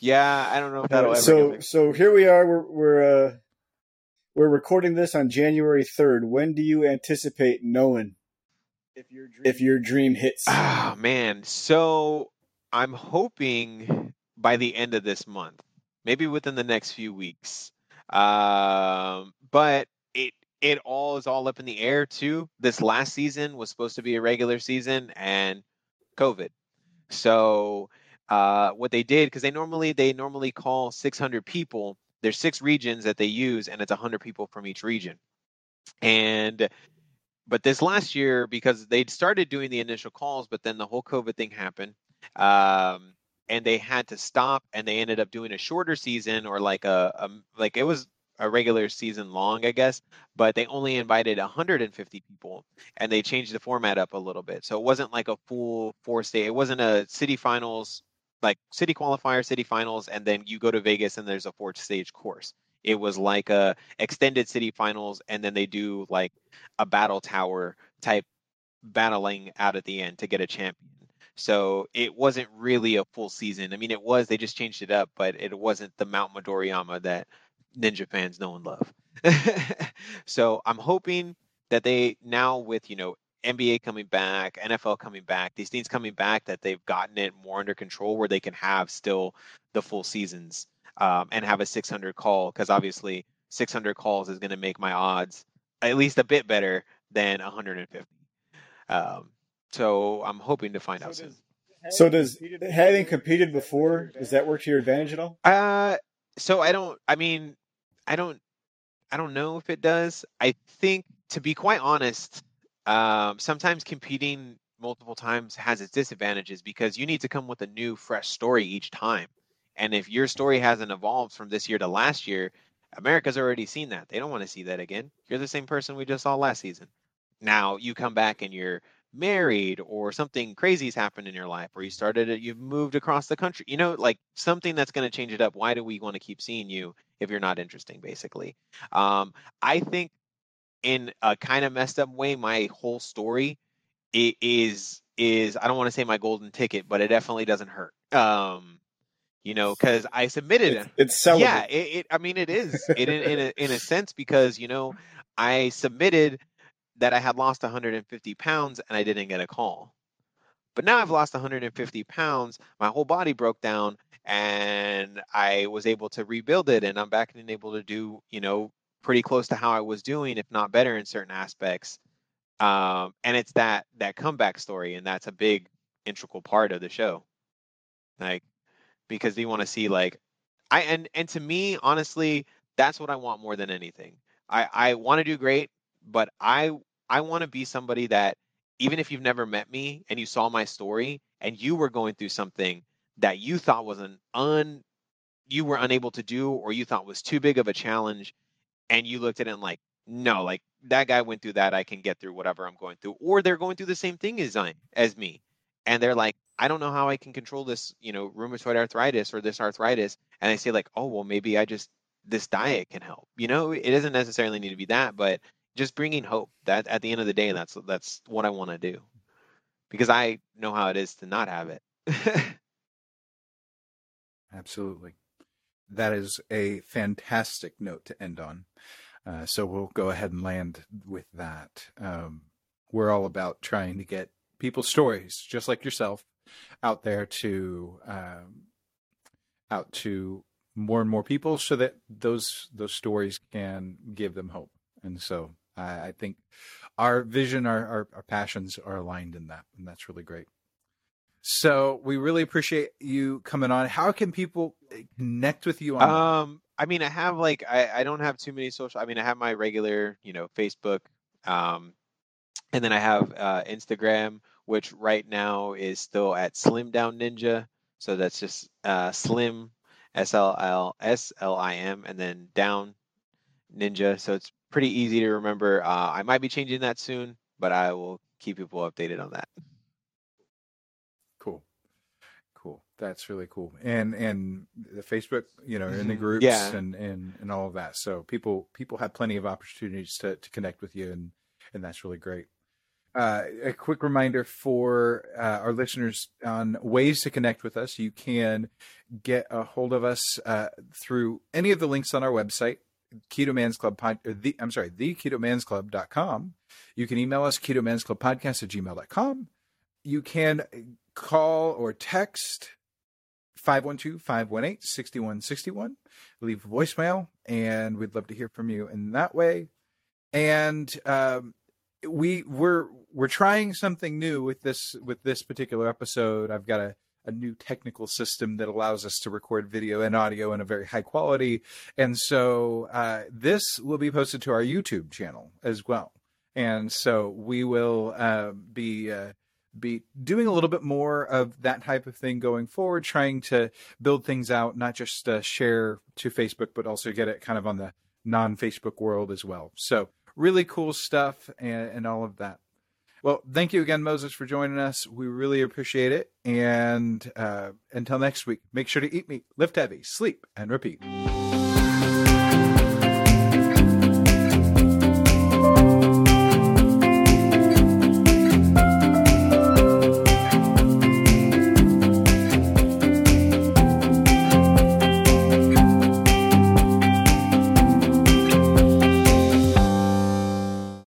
yeah I don't know if that'll ever so so here we are. We're we're uh, we're recording this on January third. When do you anticipate knowing if your dream, if your dream hits? Ah, man. So I'm hoping by the end of this month, maybe within the next few weeks. Um, but it it all is all up in the air too. This last season was supposed to be a regular season and COVID. So uh, what they did because they normally they normally call 600 people. There's six regions that they use, and it's 100 people from each region. And but this last year because they'd started doing the initial calls but then the whole covid thing happened um, and they had to stop and they ended up doing a shorter season or like a, a like it was a regular season long, I guess, but they only invited 150 people and they changed the format up a little bit. So it wasn't like a full four state. It wasn't a city finals, like city qualifier, city finals, and then you go to Vegas and there's a four stage course. It was like a extended city finals, and then they do like a battle tower type battling out at the end to get a champion. So it wasn't really a full season. I mean, it was. They just changed it up, but it wasn't the Mount Midoriyama that Ninja fans know and love. so I'm hoping that they now with you know NBA coming back, NFL coming back, these things coming back, that they've gotten it more under control where they can have still the full seasons um, and have a 600 call because obviously 600 calls is going to make my odds at least a bit better than 150. Um, so I'm hoping to find So out soon. So does having competed before does that work to your advantage at all? Uh, so I don't. I mean, I don't. I don't know if it does. I think, to be quite honest, um, sometimes competing multiple times has its disadvantages because you need to come with a new, fresh story each time. And if your story hasn't evolved from this year to last year, America's already seen that. They don't want to see that again. You're the same person we just saw last season. Now you come back and you're married or something crazy's happened in your life or you started it you've moved across the country you know like something that's going to change it up why do we want to keep seeing you if you're not interesting basically um i think in a kind of messed up way my whole story it is is i don't want to say my golden ticket but it definitely doesn't hurt um you know because i submitted It's, it's yeah, it, it. I mean, it is in in in a, in a sense because you know I submitted that I had lost 150 pounds and I didn't get a call, but now I've lost 150 pounds. My whole body broke down and I was able to rebuild it, and I'm back and able to do you know pretty close to how I was doing, if not better in certain aspects. Um, and it's that that comeback story, and that's a big integral part of the show. Like because they want to see like I and and to me, honestly, that's what I want more than anything. I I want to do great, but I I want to be somebody that even if you've never met me and you saw my story and you were going through something that you thought was an un you were unable to do or you thought was too big of a challenge and you looked at it and like no like that guy went through that i can get through whatever i'm going through or they're going through the same thing as i as me and they're like i don't know how i can control this you know rheumatoid arthritis or this arthritis and i say like oh well maybe i just this diet can help you know it doesn't necessarily need to be that but just bringing hope that at the end of the day that's that's what i want to do because i know how it is to not have it Absolutely. That is a fantastic note to end on. Uh, so we'll go ahead and land with that. Um, we're all about trying to get people's stories, just like yourself, out there to um, out to more and more people, so that those those stories can give them hope. And so I, I think our vision, our, our our passions are aligned in that, and that's really great. So we really appreciate you coming on. How can people connect with you on? Um, I mean, I have like I, I don't have too many social. I mean, I have my regular, you know, Facebook, um, and then I have uh, Instagram, which right now is still at Slim Down Ninja. So that's just uh, Slim, S L L S L I M, and then Down Ninja. So it's pretty easy to remember. Uh, I might be changing that soon, but I will keep people updated on that. Cool. That's really cool. And and the Facebook, you know, in the Mhm. groups Yeah. and, and and all of that. So people people have plenty of opportunities to, to connect with you and and that's really great. Uh, a quick reminder for uh, our listeners on ways to connect with us. You can get a hold of us uh, through any of the links on our website, Keto Man's Club pod, the I'm sorry, the ketomansclub.com. You can email us ketomansclubpodcast at gmail.com. You can call or text 512-518-6161 leave a voicemail and we'd love to hear from you in that way. And um, we we're we're trying something new with this with this particular episode. I've got a a new technical system that allows us to record video and audio in a very high quality. And so uh, this will be posted to our youtube channel as well. And so we will uh, be uh, be doing a little bit more of that type of thing going forward, trying to build things out, not just uh, share to Facebook, but also get it kind of on the non Facebook world as well. So, really cool stuff and, and all of that. Well, thank you again, Moses, for joining us. We really appreciate it. And uh, until next week, make sure to eat meat, lift heavy, sleep, and repeat.